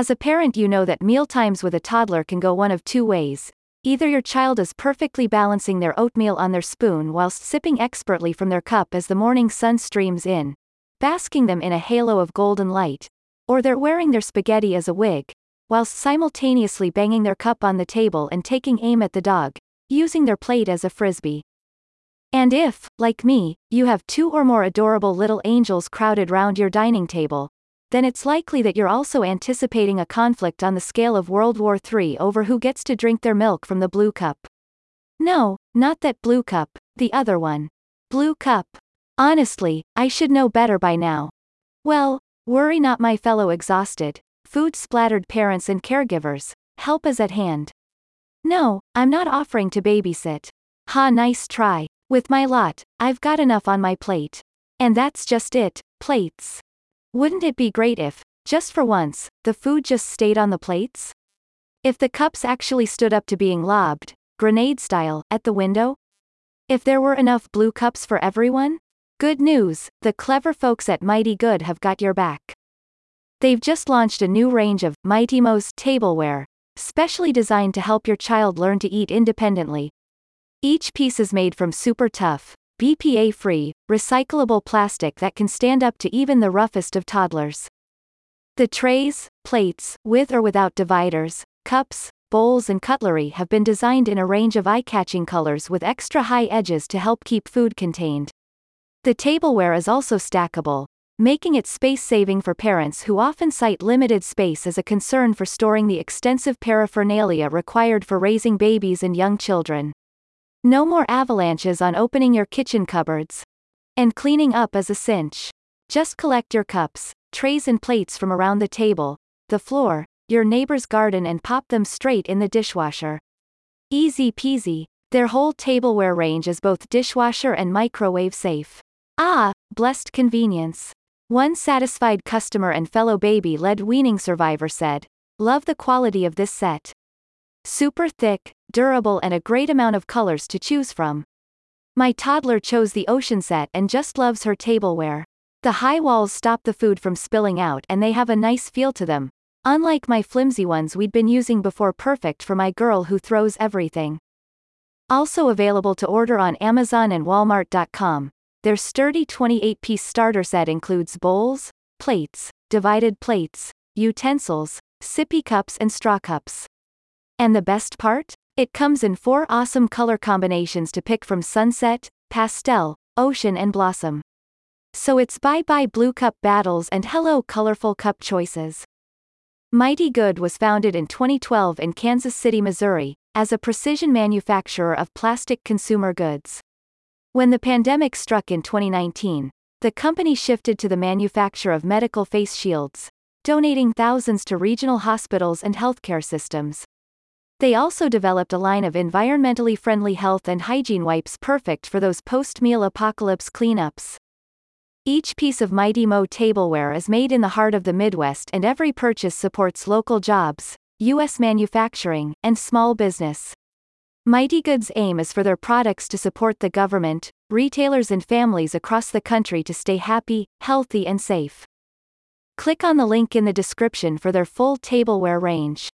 As a parent, you know that mealtimes with a toddler can go one of two ways. Either your child is perfectly balancing their oatmeal on their spoon whilst sipping expertly from their cup as the morning sun streams in, basking them in a halo of golden light, or they're wearing their spaghetti as a wig, whilst simultaneously banging their cup on the table and taking aim at the dog, using their plate as a frisbee. And if, like me, you have two or more adorable little angels crowded round your dining table, then it's likely that you're also anticipating a conflict on the scale of World War III over who gets to drink their milk from the blue cup. No, not that blue cup, the other one. Blue cup. Honestly, I should know better by now. Well, worry not, my fellow exhausted, food splattered parents and caregivers, help is at hand. No, I'm not offering to babysit. Ha, nice try. With my lot, I've got enough on my plate. And that's just it plates. Wouldn't it be great if, just for once, the food just stayed on the plates? If the cups actually stood up to being lobbed, grenade style, at the window? If there were enough blue cups for everyone? Good news, the clever folks at Mighty Good have got your back. They've just launched a new range of Mighty Mo's tableware, specially designed to help your child learn to eat independently. Each piece is made from super tough, BPA free, recyclable plastic that can stand up to even the roughest of toddlers. The trays, plates, with or without dividers, cups, bowls, and cutlery have been designed in a range of eye catching colors with extra high edges to help keep food contained. The tableware is also stackable, making it space saving for parents who often cite limited space as a concern for storing the extensive paraphernalia required for raising babies and young children. No more avalanches on opening your kitchen cupboards. And cleaning up is a cinch. Just collect your cups, trays, and plates from around the table, the floor, your neighbor's garden, and pop them straight in the dishwasher. Easy peasy, their whole tableware range is both dishwasher and microwave safe. Ah, blessed convenience. One satisfied customer and fellow baby led weaning survivor said, Love the quality of this set. Super thick, durable and a great amount of colors to choose from. My toddler chose the ocean set and just loves her tableware. The high walls stop the food from spilling out and they have a nice feel to them. Unlike my flimsy ones we'd been using before perfect for my girl who throws everything. Also available to order on Amazon and Walmart.com. Their sturdy 28-piece starter set includes bowls, plates, divided plates, utensils, sippy cups and straw cups. And the best part? It comes in four awesome color combinations to pick from sunset, pastel, ocean and blossom. So it's bye-bye blue cup battles and hello colorful cup choices. Mighty Good was founded in 2012 in Kansas City, Missouri, as a precision manufacturer of plastic consumer goods. When the pandemic struck in 2019, the company shifted to the manufacture of medical face shields, donating thousands to regional hospitals and healthcare systems. They also developed a line of environmentally friendly health and hygiene wipes perfect for those post-meal apocalypse cleanups. Each piece of Mighty Mo tableware is made in the heart of the Midwest and every purchase supports local jobs, U.S. manufacturing, and small business. Mighty Goods' aim is for their products to support the government, retailers and families across the country to stay happy, healthy and safe. Click on the link in the description for their full tableware range.